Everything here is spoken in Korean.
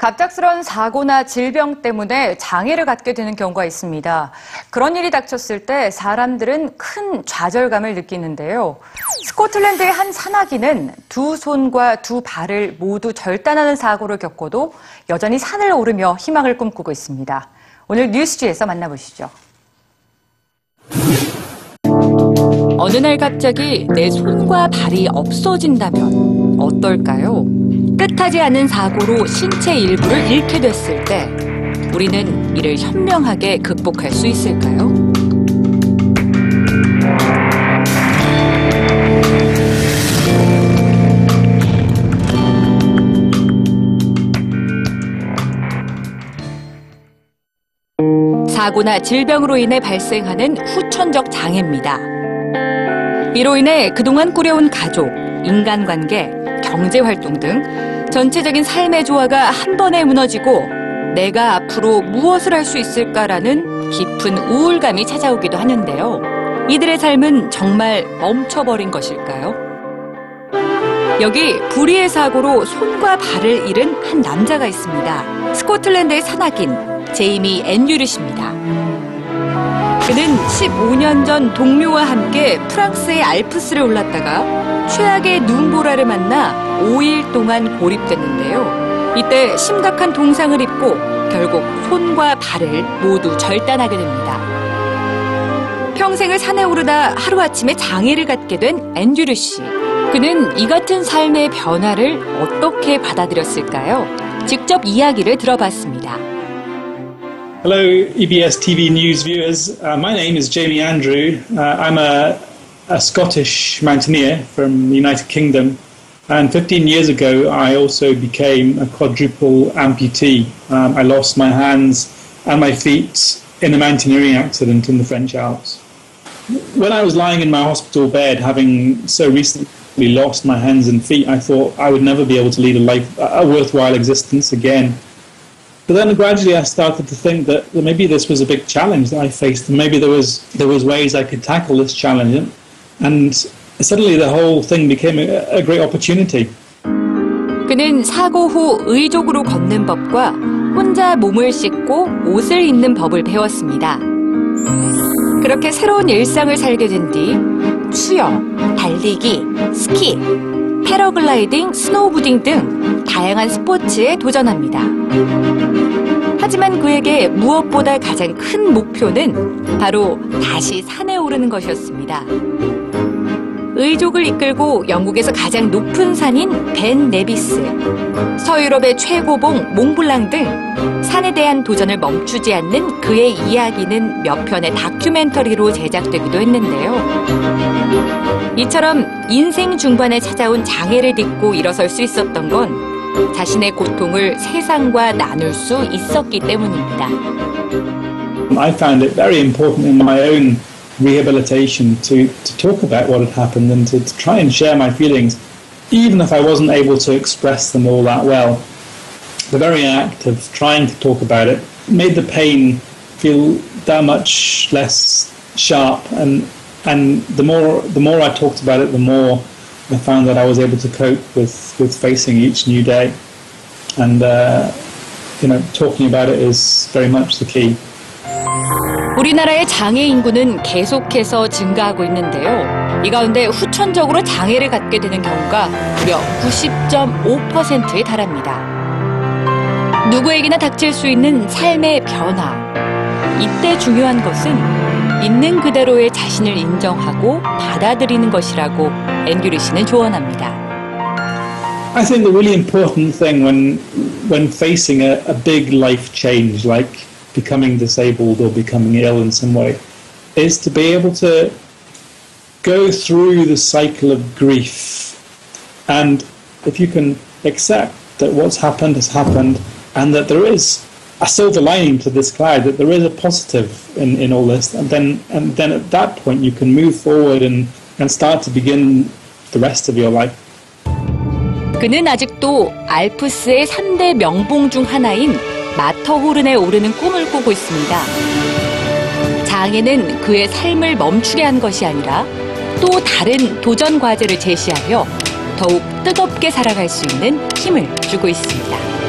갑작스런 사고나 질병 때문에 장애를 갖게 되는 경우가 있습니다. 그런 일이 닥쳤을 때 사람들은 큰 좌절감을 느끼는데요. 스코틀랜드의 한 산악인은 두 손과 두 발을 모두 절단하는 사고를 겪고도 여전히 산을 오르며 희망을 꿈꾸고 있습니다. 오늘 뉴스지에서 만나보시죠. 어느 날 갑자기 내 손과 발이 없어진다면 어떨까요? 뜻하지 않은 사고로 신체 일부를 잃게 됐을 때 우리는 이를 현명하게 극복할 수 있을까요? 사고나 질병으로 인해 발생하는 후천적 장애입니다. 이로 인해 그동안 꾸려온 가족, 인간관계, 경제활동 등 전체적인 삶의 조화가 한 번에 무너지고 내가 앞으로 무엇을 할 수 있을까라는 깊은 우울감이 찾아오기도 하는데요. 이들의 삶은 정말 멈춰버린 것일까요? 여기 불의의 사고로 손과 발을 잃은 한 남자가 있습니다. 스코틀랜드의 산악인 제이미 앤유리십니다. 그는 15년 전 동료와 함께 프랑스의 알프스를 올랐다가 최악의 눈보라를 만나 5일 동안 고립됐는데요. 이때 심각한 동상을 입고 결국 손과 발을 모두 절단하게 됩니다. 평생을 산에 오르다 하루아침에 장애를 갖게 된 앤드류 씨. 그는 이 같은 삶의 변화를 어떻게 받아들였을까요? 직접 이야기를 들어봤습니다. Hello, EBS TV News viewers. Uh, my name is Jamie Andrew. Uh, I'm a, a Scottish mountaineer from the United Kingdom. And 15 years ago, I also became a quadruple amputee. Um, I lost my hands and my feet in a mountaineering accident in the French Alps. When I was lying in my hospital bed, having so recently lost my hands and feet, I thought I would never be able to lead a life, a worthwhile existence again. But then gradually I started to think that, maybe this was a big challenge that I faced, and maybe there was there was ways I could tackle this challenge, and suddenly the whole thing became a, a great opportunity. 그는 사고 후 의족으로 걷는 법과 혼자 몸을 씻고 옷을 입는 법을 배웠습니다. 그렇게 새로운 일상을 살게 된 뒤 수영, 달리기, 스키, 패러글라이딩, 스노우보딩 등 다양한 스포츠에 도전합니다. 하지만 그에게 무엇보다 가장 큰 목표는 바로 다시 산에 오르는 것이었습니다. 의족을 이끌고 영국에서 가장 높은 산인 벤 네비스, 서유럽의 최고봉 몽블랑 등 산에 대한 도전을 멈추지 않는 그의 이야기는 몇 편의 다큐멘터리로 제작되기도 했는데요. 이처럼 인생 중반에 찾아온 장애를 딛고 일어설 수 있었던 건 자신의 고통을 세상과 나눌 수 있었기 때문입니다. I found it very important in my own rehabilitation to, to talk about what had happened and to, to try and share my feelings, even if I wasn't able to express them all that well. The very act of trying to talk about it made the pain feel that much less sharp and and the more the more I talked about it, the more I found that I was able to cope with, with facing each new day. And uh, you know, talking about it is very much the key. 우리나라의 장애 인구는 계속해서 증가하고 있는데요. 이 가운데 후천적으로 장애를 갖게 되는 경우가 무려 90.5%에 달합니다. 누구에게나 닥칠 수 있는 삶의 변화. 이때 중요한 것은 있는 그대로의 자신을 인정하고 받아들이는 것이라고 앤규리 씨는 조언합니다. I think the really important thing when when facing a, a big life change like becoming disabled or becoming ill in some way is to be able to go through the cycle of grief and if you can accept that what's happened has happened and that there is a silver lining to this cloud that there is a positive in, in all this and then and then at that point you can move forward and, and start to begin the rest of your life 그는 아직도 알프스의 3대 명봉 중 하나인 마터호른에 오르는 꿈을 꾸고 있습니다. 장애는 그의 삶을 멈추게 한 것이 아니라 또 다른 도전 과제를 제시하며 더욱 뜨겁게 살아갈 수 있는 힘을 주고 있습니다.